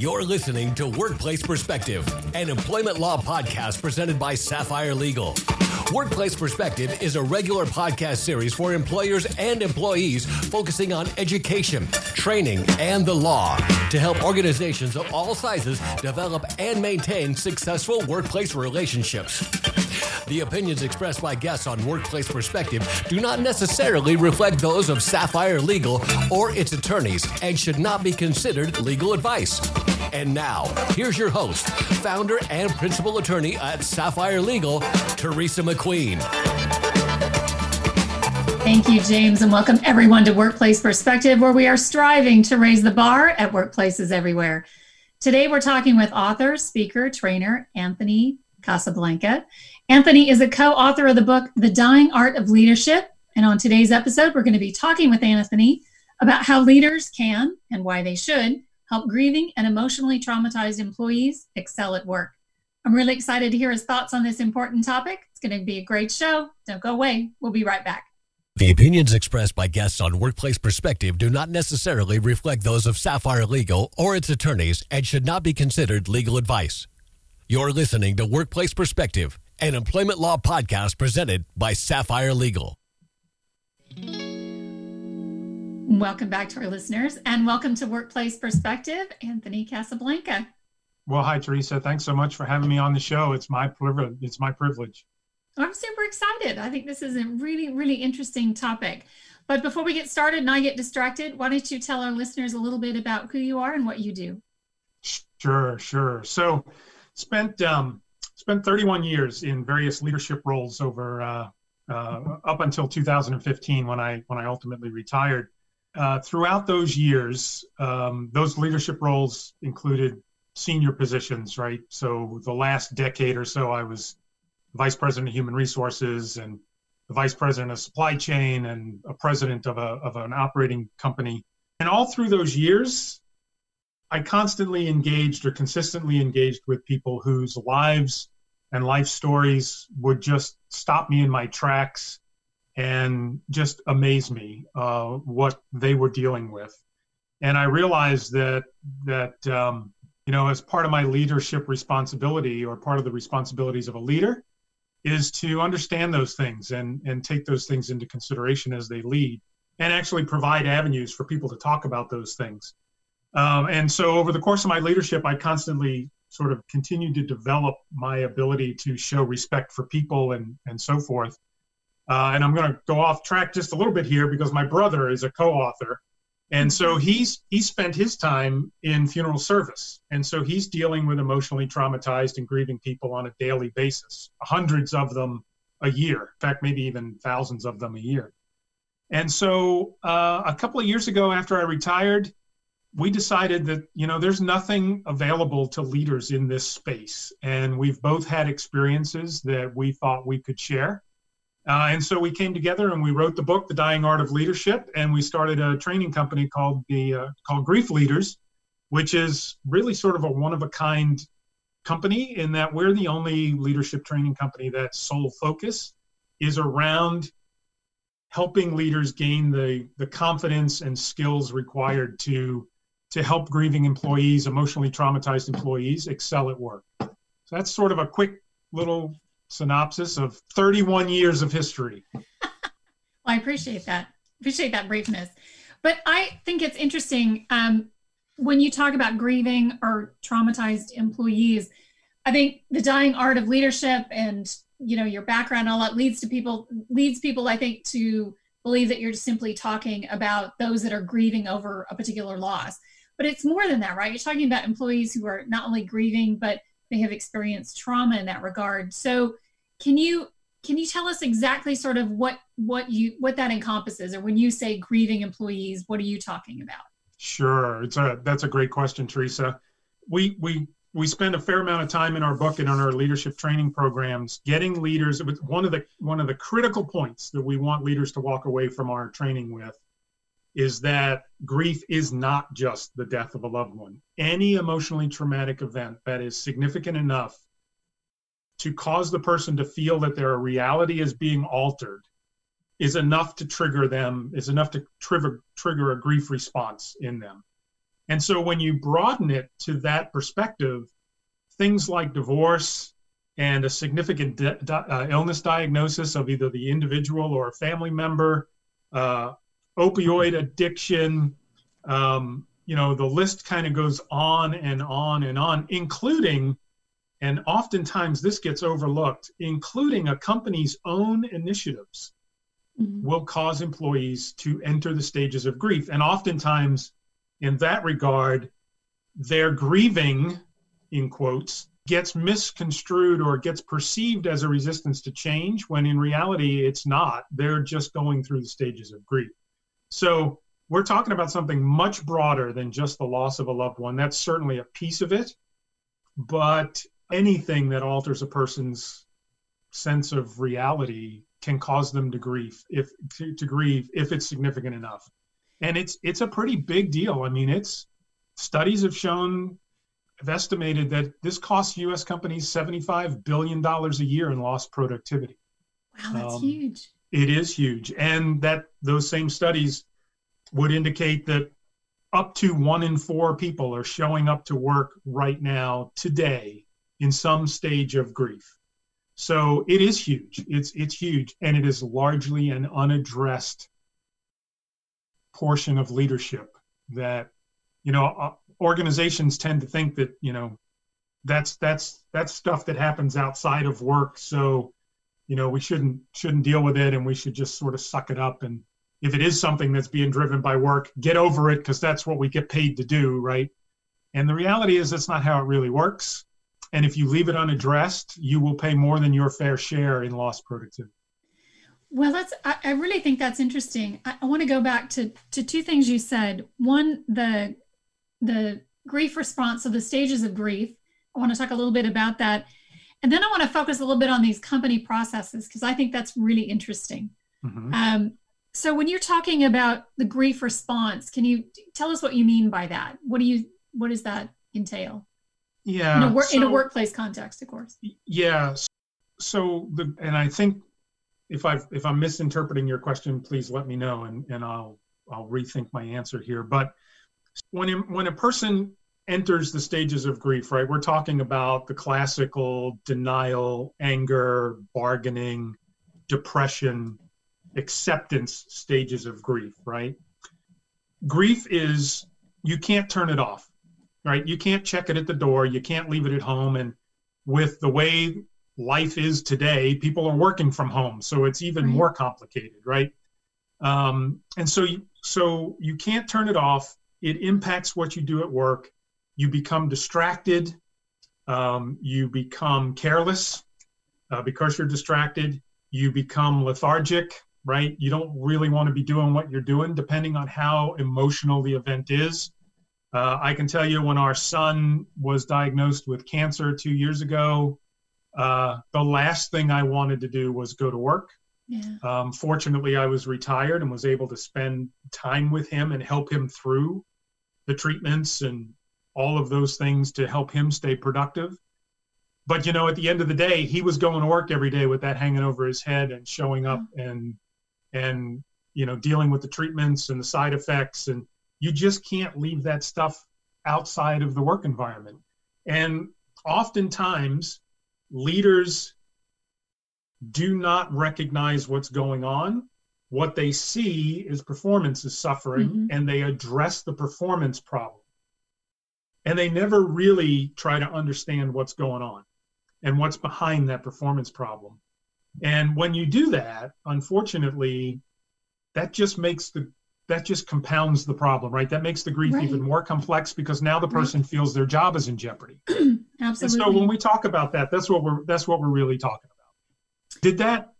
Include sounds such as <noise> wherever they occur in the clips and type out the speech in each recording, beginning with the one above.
You're listening to Workplace Perspective, an employment law podcast presented by Sapphire Legal. Workplace Perspective is a regular podcast series for employers and employees focusing on education, training, and the law to help organizations of all sizes develop and maintain successful workplace relationships. The opinions expressed by guests on Workplace Perspective do not necessarily reflect those of Sapphire Legal or its attorneys and should not be considered legal advice. And now, here's your host, founder and principal attorney at Sapphire Legal, Teresa McQueen. Thank you, James, and welcome everyone to Workplace Perspective, where we are striving to raise the bar at workplaces everywhere. Today, we're talking with author, speaker, trainer Anthony Casablanca. Anthony is a co author of the book, The Dying Art of Leadership. And on today's episode, we're going to be talking with Anthony about how leaders can and why they should help grieving and emotionally traumatized employees excel at work. I'm really excited to hear his thoughts on this important topic. It's going to be a great show. Don't go away. We'll be right back. The opinions expressed by guests on Workplace Perspective do not necessarily reflect those of Sapphire Legal or its attorneys and should not be considered legal advice. You're listening to Workplace Perspective an employment law podcast presented by Sapphire Legal. Welcome back to our listeners and welcome to Workplace Perspective, Anthony Casablanca. Well, hi, Teresa. Thanks so much for having me on the show. It's my privilege. It's my privilege. I'm super excited. I think this is a really, really interesting topic. But before we get started and I get distracted, why don't you tell our listeners a little bit about who you are and what you do? Sure, sure. So, spent um, spent 31 years in various leadership roles over uh, uh, up until 2015 when I when I ultimately retired. Uh, throughout those years, um, those leadership roles included senior positions, right? So the last decade or so, I was vice president of human resources and the vice president of supply chain and a president of a of an operating company. And all through those years, I constantly engaged or consistently engaged with people whose lives and life stories would just stop me in my tracks and just amaze me uh, what they were dealing with. And I realized that that um, you know, as part of my leadership responsibility or part of the responsibilities of a leader, is to understand those things and and take those things into consideration as they lead, and actually provide avenues for people to talk about those things. Um, and so over the course of my leadership, I constantly sort of continued to develop my ability to show respect for people and, and so forth. Uh, and I'm going to go off track just a little bit here because my brother is a co-author, and so mm-hmm. he's he spent his time in funeral service, and so he's dealing with emotionally traumatized and grieving people on a daily basis, hundreds of them a year. In fact, maybe even thousands of them a year. And so uh, a couple of years ago, after I retired, we decided that you know there's nothing available to leaders in this space and we've both had experiences that we thought we could share uh, and so we came together and we wrote the book the dying art of leadership and we started a training company called the uh, called grief leaders which is really sort of a one of a kind company in that we're the only leadership training company that sole focus is around helping leaders gain the the confidence and skills required to to help grieving employees, emotionally traumatized employees excel at work. So that's sort of a quick little synopsis of 31 years of history. <laughs> well, I appreciate that. Appreciate that briefness. But I think it's interesting um, when you talk about grieving or traumatized employees. I think the dying art of leadership and you know your background all that leads to people leads people I think to believe that you're simply talking about those that are grieving over a particular loss. But it's more than that, right? You're talking about employees who are not only grieving, but they have experienced trauma in that regard. So can you can you tell us exactly sort of what what you what that encompasses? Or when you say grieving employees what are you talking about? Sure. It's a that's a great question teresa. We we we spend a fair amount of time in our book and on our leadership training programs getting leaders one of the one of the critical points that we want leaders to walk away from our training with is that grief is not just the death of a loved one. Any emotionally traumatic event that is significant enough to cause the person to feel that their reality is being altered is enough to trigger them, is enough to trigger, trigger a grief response in them. And so when you broaden it to that perspective, things like divorce and a significant di- uh, illness diagnosis of either the individual or a family member, uh, opioid addiction, um, you know, the list kind of goes on and on and on, including, and oftentimes this gets overlooked, including a company's own initiatives mm-hmm. will cause employees to enter the stages of grief. And oftentimes, in that regard, their grieving, in quotes, gets misconstrued or gets perceived as a resistance to change when in reality it's not. They're just going through the stages of grief. So we're talking about something much broader than just the loss of a loved one. That's certainly a piece of it. But anything that alters a person's sense of reality can cause them to grief if to, to grieve if it's significant enough and it's it's a pretty big deal i mean it's studies have shown have estimated that this costs us companies 75 billion dollars a year in lost productivity wow that's um, huge it is huge. And that those same studies would indicate that up to one in four people are showing up to work right now today in some stage of grief. So it is huge. It's it's huge, and it is largely an unaddressed portion of leadership that you know uh, organizations tend to think that you know that's that's that's stuff that happens outside of work. So you know we shouldn't shouldn't deal with it and we should just sort of suck it up and if it is something that's being driven by work get over it because that's what we get paid to do right and the reality is that's not how it really works and if you leave it unaddressed, you will pay more than your fair share in lost productivity. Well, that's I, I really think that's interesting. I, I want to go back to to two things you said. One, the the grief response, so the stages of grief. I want to talk a little bit about that. And then I want to focus a little bit on these company processes because I think that's really interesting. Mm-hmm. Um, so when you're talking about the grief response, can you tell us what you mean by that? What do you what does that entail? Yeah. In a, wor- so, in a workplace context, of course. Yeah. So the and I think if I if I'm misinterpreting your question, please let me know and and I'll I'll rethink my answer here. But when when a person enters the stages of grief, right? We're talking about the classical denial, anger, bargaining, depression, acceptance stages of grief, right? Grief is you can't turn it off right? You can't check it at the door. You can't leave it at home. And with the way life is today, people are working from home, so it's even right. more complicated, right? Um, and so, you, so you can't turn it off. It impacts what you do at work. You become distracted. Um, you become careless uh, because you're distracted. You become lethargic, right? You don't really want to be doing what you're doing, depending on how emotional the event is. Uh, I can tell you when our son was diagnosed with cancer two years ago, uh, the last thing I wanted to do was go to work. Yeah. Um, fortunately, I was retired and was able to spend time with him and help him through the treatments and all of those things to help him stay productive. But you know, at the end of the day, he was going to work every day with that hanging over his head and showing up and and you know dealing with the treatments and the side effects and you just can't leave that stuff outside of the work environment. And oftentimes, leaders do not recognize what's going on. What they see is performance is suffering, mm-hmm. and they address the performance problem. And they never really try to understand what's going on and what's behind that performance problem. And when you do that, unfortunately, that just makes the that just compounds the problem, right? That makes the grief right. even more complex because now the person right. feels their job is in jeopardy. Absolutely. <clears throat> And so when we talk about that, that's what we're that's what we're really talking about. Did that?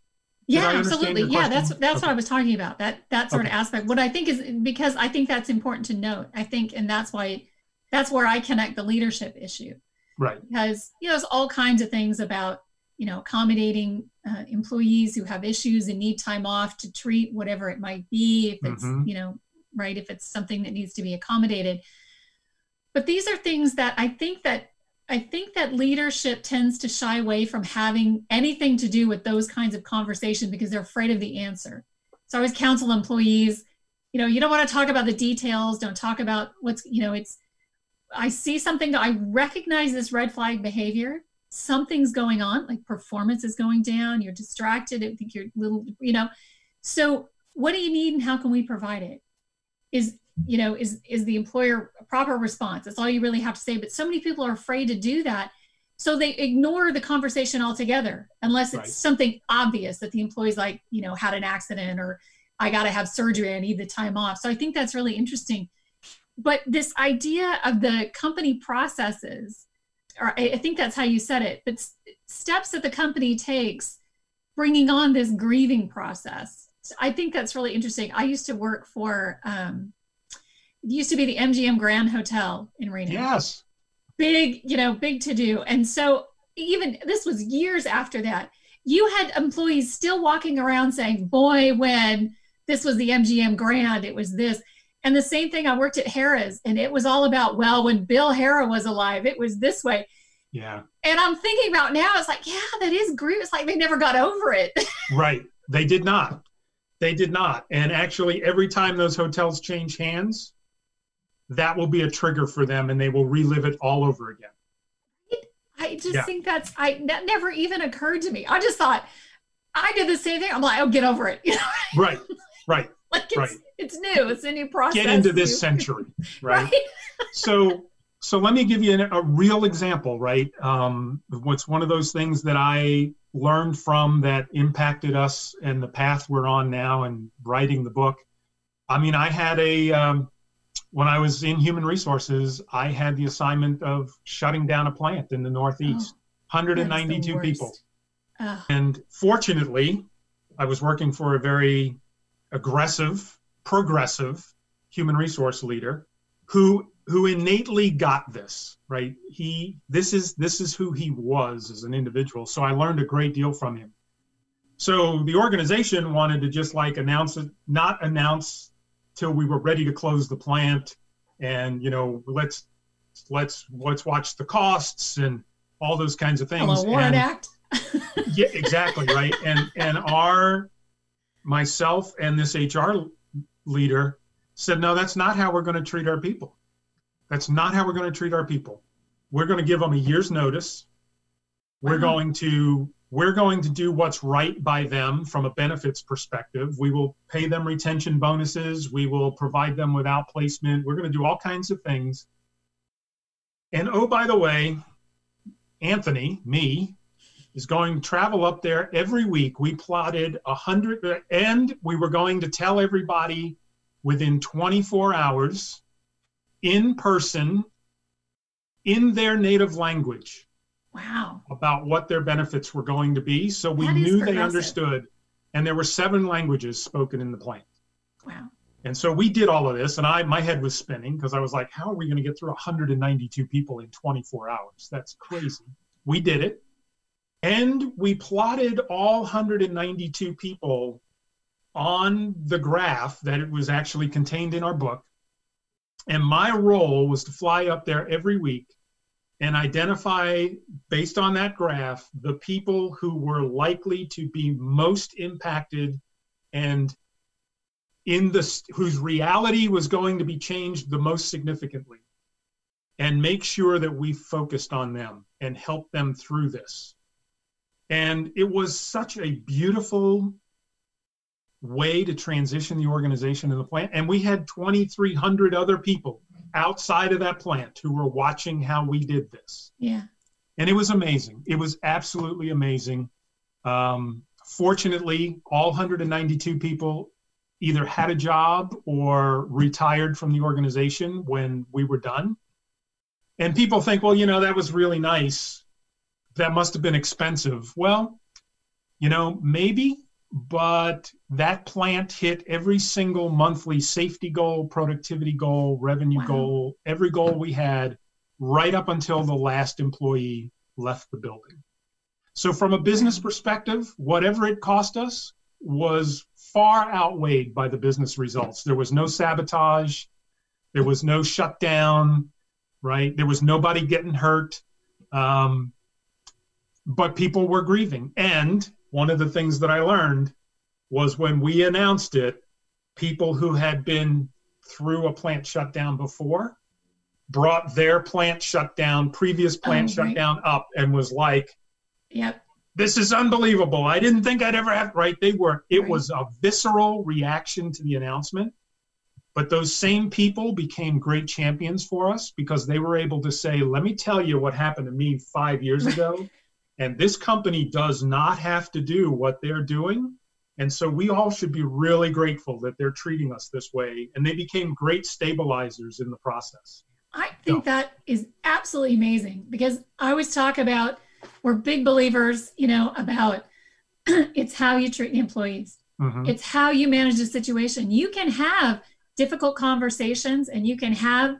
Yeah, absolutely. Yeah, that's that's okay. what I was talking about. That that sort okay. of aspect. What I think is because I think that's important to note. I think, and that's why that's where I connect the leadership issue. Right. Because you know, there's all kinds of things about you know accommodating uh, employees who have issues and need time off to treat whatever it might be if it's mm-hmm. you know right if it's something that needs to be accommodated but these are things that i think that i think that leadership tends to shy away from having anything to do with those kinds of conversations because they're afraid of the answer so i always counsel employees you know, you don't want to talk about the details. Don't talk about what's, you know, it's, I see something that I recognize this red flag behavior. Something's going on, like performance is going down. You're distracted. I think you're little, you know. So, what do you need, and how can we provide it? Is you know, is is the employer a proper response? That's all you really have to say. But so many people are afraid to do that, so they ignore the conversation altogether, unless it's right. something obvious that the employee's like, you know, had an accident or I got to have surgery. I need the time off. So I think that's really interesting but this idea of the company processes or I, think that's how you said it but steps that the company takes bringing on this grieving process. I think that's really interesting. I used to work for um, it used to be the mgm grand hotel in reno. Yes. Big you know big to do. And so even this was years after that. You had employees still walking around saying boy when this was the mgm grand it was this and the same thing, I worked at Harrah's and it was all about, well, when Bill Harrah was alive, it was this way. Yeah. And I'm thinking about now, it's like, yeah, that is grief. It's like they never got over it. <laughs> right. They did not. They did not. And actually, every time those hotels change hands, that will be a trigger for them and they will relive it all over again. I just yeah. think that's, I, that never even occurred to me. I just thought, I did the same thing. I'm like, oh, get over it. <laughs> right. Right. <laughs> like it's, right. it's new. It's a new process. Get into this <laughs> century, right? right? so, so let me give you a, a real example, right? Um, what's one of those things that I learned from that impacted us and the path we're on now and writing the book. I mean, I had a um, when I was in human resources, I had the assignment of shutting down a plant in the Northeast, oh, 192 people. Oh. And fortunately, I was working for a very aggressive, progressive human resource leader who who innately got this right? He this is this is who he was as an individual. So i learned a great deal from him. So the organization wanted to just like announce it not announce till we were ready to close the plant and you know let's let's let's watch the costs and all those kinds of things. Hello, WARN and, Act. <laughs> yeah exactly right? And and our myself and this HR leader said, no, that's not how we're going to treat our people. That's not how we're going to treat our people. We're going to give them a year's notice. We're uh-huh. going to we're going to do what's right by them from a benefits perspective. We will pay them retention bonuses. We will provide them with outplacement. We're going to do all kinds of things. And oh, by the way, Anthony, me, is going to travel up there every week. We plotted a hundred, and we were going to tell everybody within 24 hours, in person, in their native language. Wow. About what their benefits were going to be. So we knew they understood. And there were seven languages spoken in the plant. Wow. And so we did all of this, and I my head was spinning because I was like, how are we going to get through 192 people in 24 hours? That's crazy. We did it. And we plotted all 192 people on the graph that it was actually contained in our book. And my role was to fly up there every week and identify, based on that graph, the people who were likely to be most impacted and in the whose reality was going to be changed the most significantly and make sure that we focused on them and helped them through this and it was such a beautiful way to transition the organization and the plant. And we had 2,300 other people outside of that plant who were watching how we did this. Yeah. And it was amazing. It was absolutely amazing. Um, fortunately, all 192 people either had a job or retired from the organization when we were done. And people think, well, you know, that was really nice that must have been expensive. Well, you know, maybe, but that plant hit every single monthly safety goal, productivity goal, revenue wow. goal, every goal we had right up until the last employee left the building. So, from a business perspective, whatever it cost us was far outweighed by the business results. There was no sabotage, there was no shutdown, right? There was nobody getting hurt. Um, but people were grieving. And one of the things that I learned was when we announced it, people who had been through a plant shutdown before brought their plant shutdown, previous oh, plant oh, right. shutdown up and was like, Yep. This is unbelievable. I didn't think I'd ever have right. They were it right. was a visceral reaction to the announcement. But those same people became great champions for us because they were able to say, let me tell you what happened to me five years <laughs> ago. And this company does not have to do what they're doing. And so we all should be really grateful that they're treating us this way. And they became great stabilizers in the process. I think so. that is absolutely amazing because I always talk about we're big believers, you know, about <clears throat> it's how you treat the employees. Mm-hmm. It's how you manage the situation. You can have difficult conversations and you can have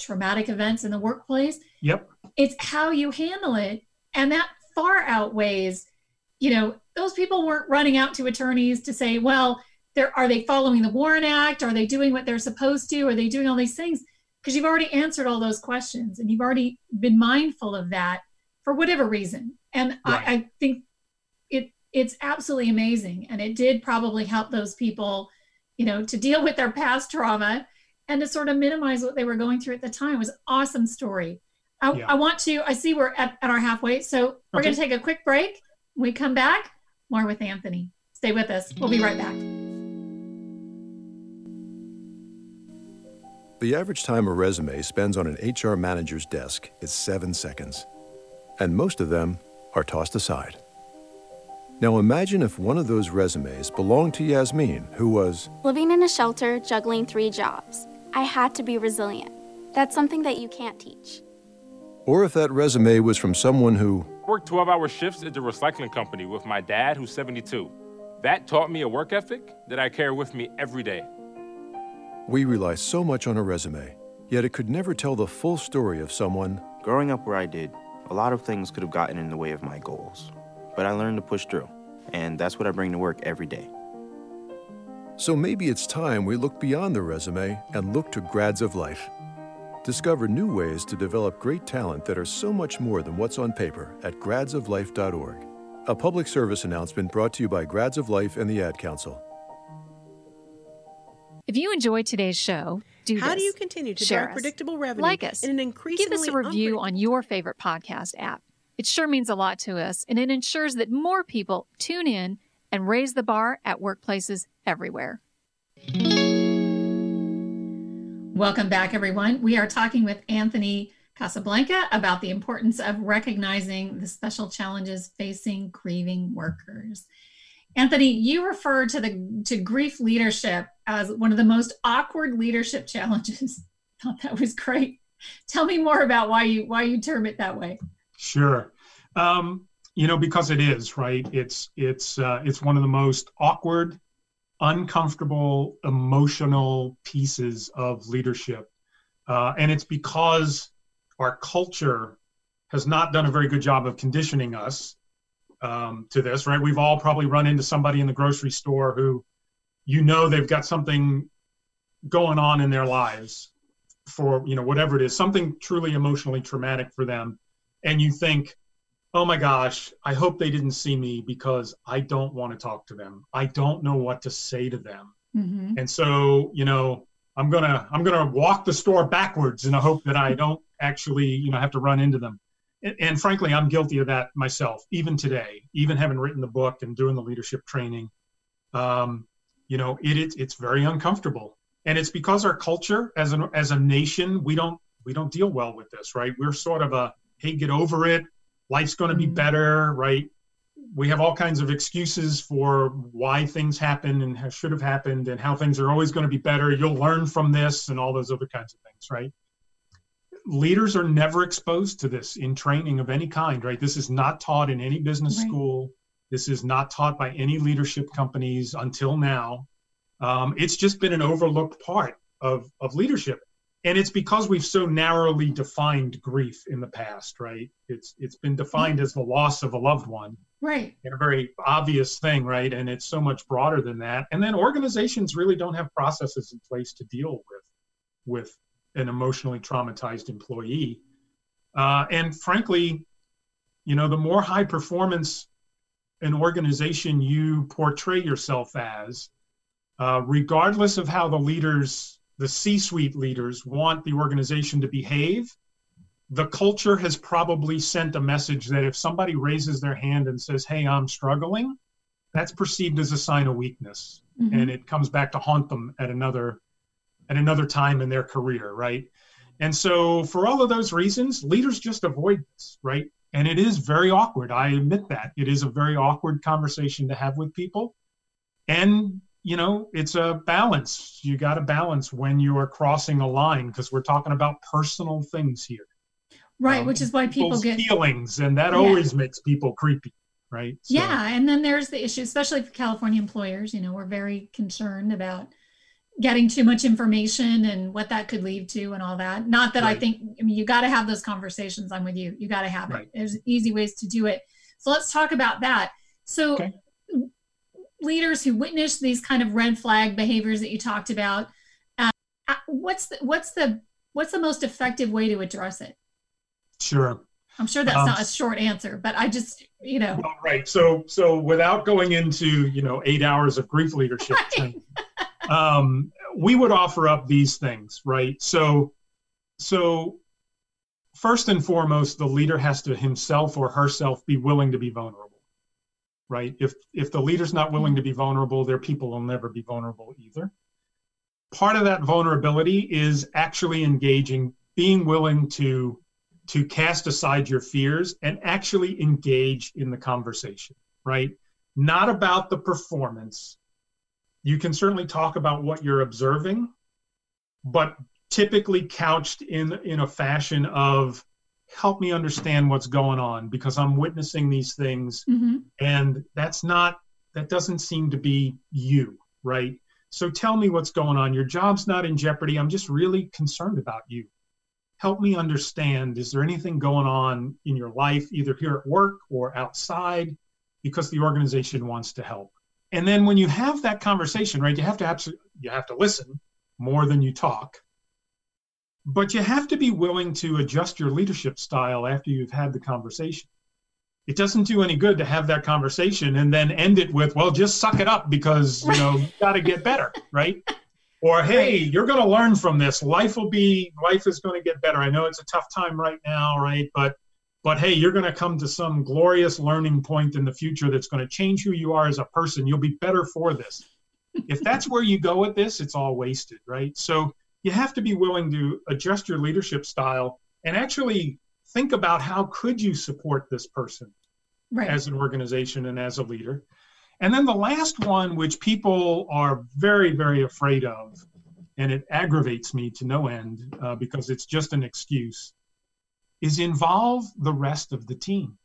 traumatic events in the workplace. Yep. It's how you handle it. And that far outweighs, you know, those people weren't running out to attorneys to say, well, they're, are they following the WARN Act? Are they doing what they're supposed to? Are they doing all these things? Because you've already answered all those questions and you've already been mindful of that for whatever reason. And right. I, I think it it's absolutely amazing. And it did probably help those people, you know, to deal with their past trauma and to sort of minimize what they were going through at the time. It was awesome story. I, yeah. I want to, I see we're at, at our halfway. So we're okay. going to take a quick break. When we come back, more with Anthony. Stay with us. We'll be right back. The average time a resume spends on an HR manager's desk is seven seconds and most of them are tossed aside. Now imagine if one of those resumes belonged to Yasmin, who was living in a shelter, juggling three jobs. I had to be resilient. That's something that you can't teach. Or if that resume was from someone who worked 12 hour shifts at the recycling company with my dad, who's 72. That taught me a work ethic that I carry with me every day. We rely so much on a resume, yet it could never tell the full story of someone. Growing up where I did, a lot of things could have gotten in the way of my goals, but I learned to push through, and that's what I bring to work every day. So maybe it's time we look beyond the resume and look to Grads of Life. Discover new ways to develop great talent that are so much more than what's on paper at gradsoflife.org. A public service announcement brought to you by Grads of Life and the Ad Council. If you enjoyed today's show, do this. How this. do you continue to Share drive us. predictable revenue like us. in an increasingly Give us a review on your favorite podcast app. It sure means a lot to us, and it ensures that more people tune in and raise the bar at workplaces everywhere. Welcome back, everyone. We are talking with Anthony Casablanca about the importance of recognizing the special challenges facing grieving workers. Anthony, you refer to the to grief leadership as one of the most awkward leadership challenges. <laughs> Thought that was great. Tell me more about why you why you term it that way. Sure. Um, you know, because it is right. It's it's uh, it's one of the most awkward, uncomfortable, emotional pieces of leadership, uh, and it's because our culture has not done a very good job of conditioning us um, to this, right? We've all probably run into somebody in the grocery store who, you know, they've got something going on in their lives for you know whatever it is, something truly emotionally traumatic for them, and you think, oh my gosh, I hope they didn't see me because I don't want to talk to them. I don't know what to say to them, mm-hmm. and so you know. I'm gonna I'm gonna walk the store backwards in the hope that I don't actually you know have to run into them and, and frankly, I'm guilty of that myself, even today, even having written the book and doing the leadership training. Um, you know, it, it it's very uncomfortable, and it's because our culture as an as a nation, we don't we don't deal well with this, right? We're sort of a hey, get over it. Life's going to be mm-hmm. better, right? We have all kinds of excuses for why things happen and should have happened, and how things are always going to be better. You'll learn from this, and all those other kinds of things, right? leaders are never exposed to this in training of any kind, right? This is not taught in any business right. school. This is not taught by any leadership companies until now. Um, it's just been an overlooked part of, of leadership. And it's because we've so narrowly defined grief in the past, right? It's it's been defined as the loss of a loved one. Right. And a very obvious thing, right? And it's so much broader than that. And then organizations really don't have processes in place to deal with with an emotionally traumatized employee. Uh, and frankly, you know, the more high performance an organization you portray yourself as, uh, regardless of how the leaders, the C suite leaders, want the organization to behave, the culture has probably sent a message that if somebody raises their hand and says, Hey, I'm struggling, that's perceived as a sign of weakness. Mm-hmm. And it comes back to haunt them at another at another time in their career, right? And so for all of those reasons, leaders just avoid this, right? And it is very awkward. I admit that. It is a very awkward conversation to have with people. And you know, it's a balance. You got to balance when you are crossing a line because we're talking about personal things here. Right, um, which is why people get feelings, and that yeah. always makes people creepy, right? So, yeah, and then there's the issue, especially for California employers. You know, we're very concerned about getting too much information and what that could lead to and all that. Not that right. I think, I mean, you got to have those conversations. I'm with you. You got to have right. it. There's easy ways to do it. So let's talk about that. So, okay. Leaders who witness these kind of red flag behaviors that you talked about, uh, uh what's the, what's the what's the most effective way to address it? Sure. I'm sure that's um, not a short answer, but I just, you know. Well, right. So, so without going into, you know, eight hours of grief leadership, <laughs> right. um, we would offer up these things, right? So, so first and foremost, the leader has to himself or herself be willing to be vulnerable, right? If if the leader's not willing to be vulnerable, their people will never be vulnerable either. Part of that vulnerability is actually engaging, being willing to to cast aside your fears and actually engage in the conversation, right? Not about the performance. You can certainly talk about what you're observing, but typically couched in in a fashion of help me understand what's going on because I'm witnessing these things mm-hmm. and that's not that doesn't seem to be you, right? So tell me what's going on. Your job's not in jeopardy. I'm just really concerned about you help me understand is there anything going on in your life, either here at work or outside, because the organization wants to help. And then when you have that conversation, right, you have to have you have to listen more than you talk. But you have to be willing to adjust your leadership style after you've had the conversation. It doesn't do any good to have that conversation and then end it with, well, just suck it up because, you know, you got to get better, right? or hey you're going to learn from this. Life will be life is going to get better. I know it's a tough time right now right? But but hey you're going to come to some glorious learning point in the future that's going to change who you are as a person. You'll be better for this. If that's where you go with this it's all wasted right? So you have to be willing to adjust your leadership style and actually think about how could you support this person right. as an organization and as a leader and then the last one, which people are very, very afraid of, and it aggravates me to no end uh, because it's just an excuse, is involve the rest of the team.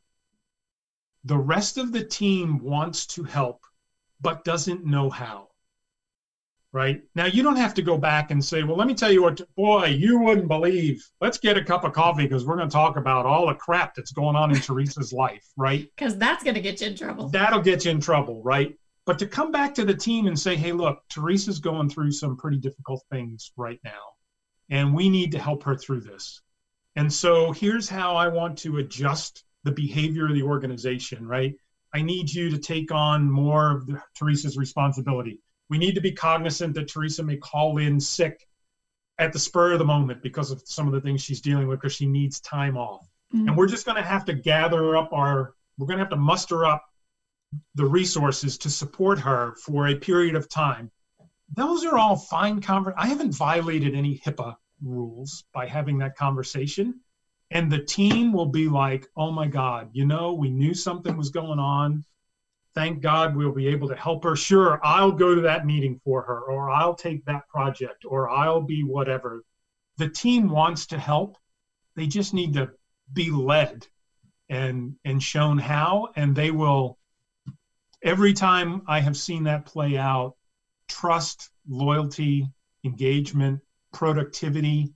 The rest of the team wants to help, but doesn't know how right? Now you don't have to go back and say, well, let me tell you what, boy, you wouldn't believe. Let's get a cup of coffee because we're going to talk about all the crap that's going on in Teresa's life, right? <laughs> Because that's going to get you in trouble. That'll get you in trouble, right? But to come back to the team and say, hey, look, Teresa's going through some pretty difficult things right now, and we need to help her through this. And so here's how I want to adjust the behavior of the organization, right? I need you to take on more of the, Teresa's responsibility we need to be cognizant that Teresa may call in sick at the spur of the moment because of some of the things she's dealing with because she needs time off. Mm-hmm. And we're just going to have to gather up our, we're going to have to muster up the resources to support her for a period of time. Those are all fine conver- I haven't violated any HIPAA rules by having that conversation. And the team will be like, oh my God, you know, we knew something was going on thank God we'll be able to help her. Sure, I'll go to that meeting for her, or I'll take that project, or I'll be whatever. The team wants to help. They just need to be led and and shown how, and they will. Every time I have seen that play out, trust, loyalty, engagement, productivity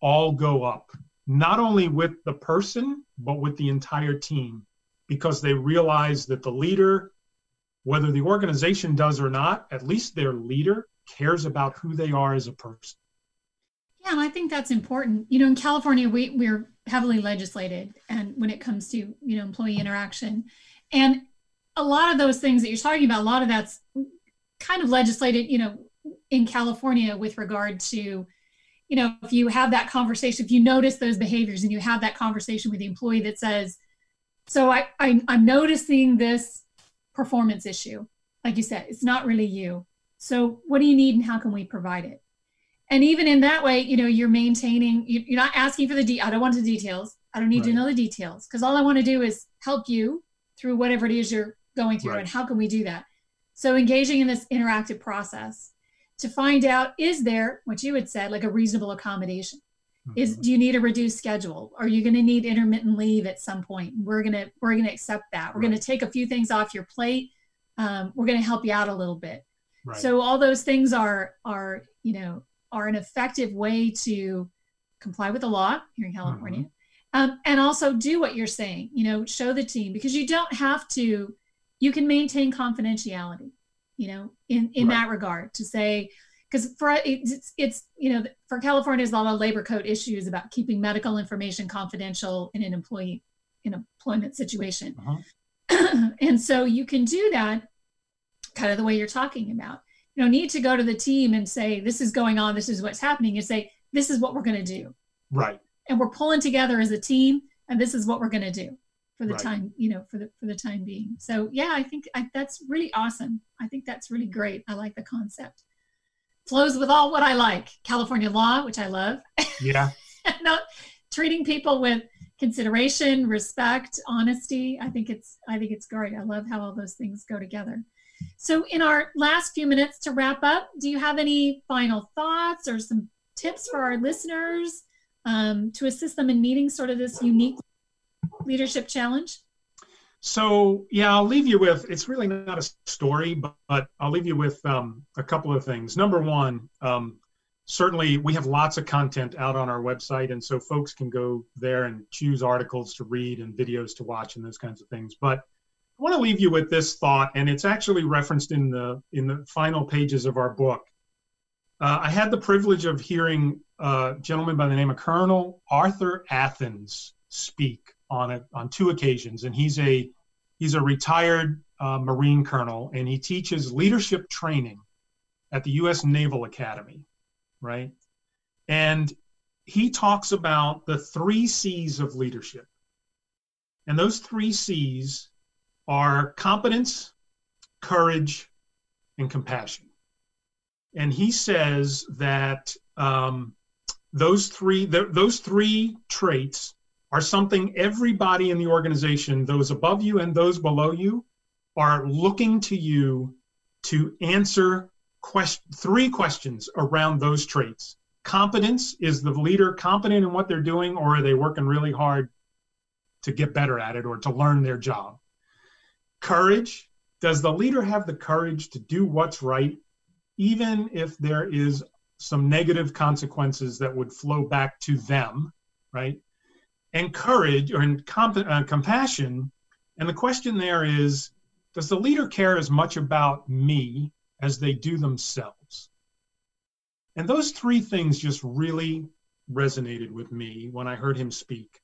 all go up, not only with the person, but with the entire team because they realize that the leader, whether the organization does or not, at least their leader cares about who they are as a person. Yeah, and I think that's important. You know, in California, we, we're heavily legislated and when it comes to, you know, employee interaction. And a lot of those things that you're talking about, a lot of that's kind of legislated, you know, in California with regard to, you know, if you have that conversation, if you notice those behaviors and you have that conversation with the employee that says, so I, I I'm noticing this performance issue. Like you said, it's not really you. So what do you need and how can we provide it? And even in that way, you know, you're maintaining, you're not asking for the, de- I don't want the details. I don't need right. to know the details because all I want to do is help you through whatever it is you're going through. Right. And how can we do that? So engaging in this interactive process to find out, is there what you had said, like a reasonable accommodation? Is do you need a reduced schedule? Are you going to need intermittent leave at some point? We're gonna we're gonna accept that. We're right. gonna take a few things off your plate. Um, we're gonna help you out a little bit. So all those things are are you know are an effective way to comply with the law here in California. Mm-hmm. Um, and also do what you're saying, you know, show the team because you don't have to, you can maintain confidentiality, you know, in, in right. that regard to say, because for it's, it's, you know, for California, there's a lot of labor code issues about keeping medical information confidential in an employee, in employment situation. Uh-huh. <clears throat> and so you can do that kind of the way you're talking about. You know need to go to the team and say this is going on this is what's happening and say this is what we're going to do. Right. And we're pulling together as a team and this is what we're going to do for the right. time you know for the for the time being. So yeah i think I, that's really awesome. I think that's really great. I like the concept flows with all what i like. California law which i love. Yeah. <laughs> Not treating people with consideration respect honesty i think it's i think it's great. I love how all those things go together. So, in our last few minutes to wrap up, do you have any final thoughts or some tips for our listeners um, to assist them in meeting sort of this unique leadership challenge? So, yeah, I'll leave you with it's really not a story, but, but I'll leave you with um, a couple of things. Number one, um, certainly we have lots of content out on our website, and so folks can go there and choose articles to read and videos to watch and those kinds of things. But I want to leave you with this thought, and it's actually referenced in the in the final pages of our book. Uh, I had the privilege of hearing a gentleman by the name of Colonel Arthur Athens speak on a, on two occasions, and he's a he's a retired uh, Marine colonel, and he teaches leadership training at the U.S. Naval Academy, right? And he talks about the three C's of leadership, and those three C's are competence, courage, and compassion. And he says that um, those three th- those three traits are something everybody in the organization, those above you and those below you, are looking to you to answer quest- three questions around those traits. Competence is the leader competent in what they're doing, or are they working really hard to get better at it or to learn their job? Courage. Does the leader have the courage to do what's right, even if there is some negative consequences that would flow back to them, right? And courage or comp- uh, compassion. And the question there is Does the leader care as much about me as they do themselves? And those three things just really resonated with me when I heard him speak.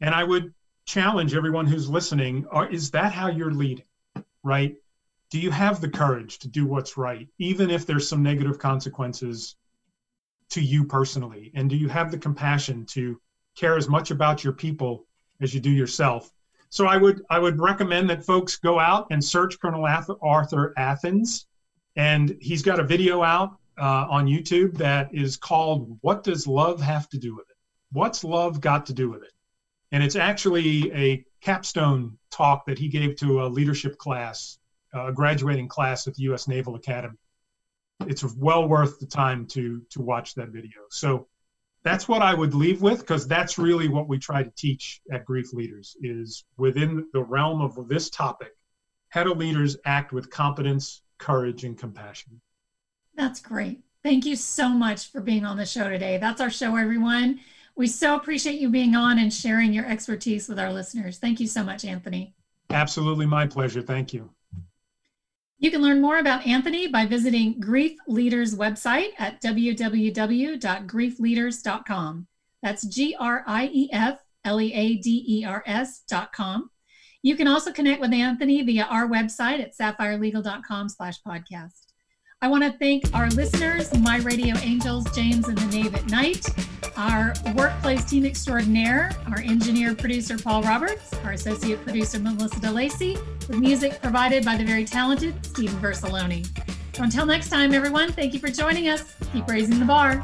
And I would challenge everyone who's listening are, is that how you're leading right do you have the courage to do what's right even if there's some negative consequences to you personally and do you have the compassion to care as much about your people as you do yourself so i would i would recommend that folks go out and search colonel arthur athens and he's got a video out uh, on youtube that is called what does love have to do with it what's love got to do with it and it's actually a capstone talk that he gave to a leadership class, a graduating class at the U.S. Naval Academy. It's well worth the time to to watch that video. So that's what I would leave with because that's really what we try to teach at Grief Leaders is within the realm of this topic, how do leaders act with competence, courage, and compassion? That's great. Thank you so much for being on the show today. That's our show, everyone. We so appreciate you being on and sharing your expertise with our listeners. Thank you so much, Anthony. Absolutely my pleasure. Thank you. You can learn more about Anthony by visiting Grief Leaders website at www.griefleaders.com. That's G R I E F L E A D E R S.com. You can also connect with Anthony via our website at sapphirelegal.com slash podcast. I want to thank our listeners, my radio angels, James and the Knave at Night, our workplace team extraordinaire, our engineer producer Paul Roberts, our associate producer Melissa DeLacy, with music provided by the very talented Stephen Versaloni. So until next time, everyone, thank you for joining us. Keep raising the bar.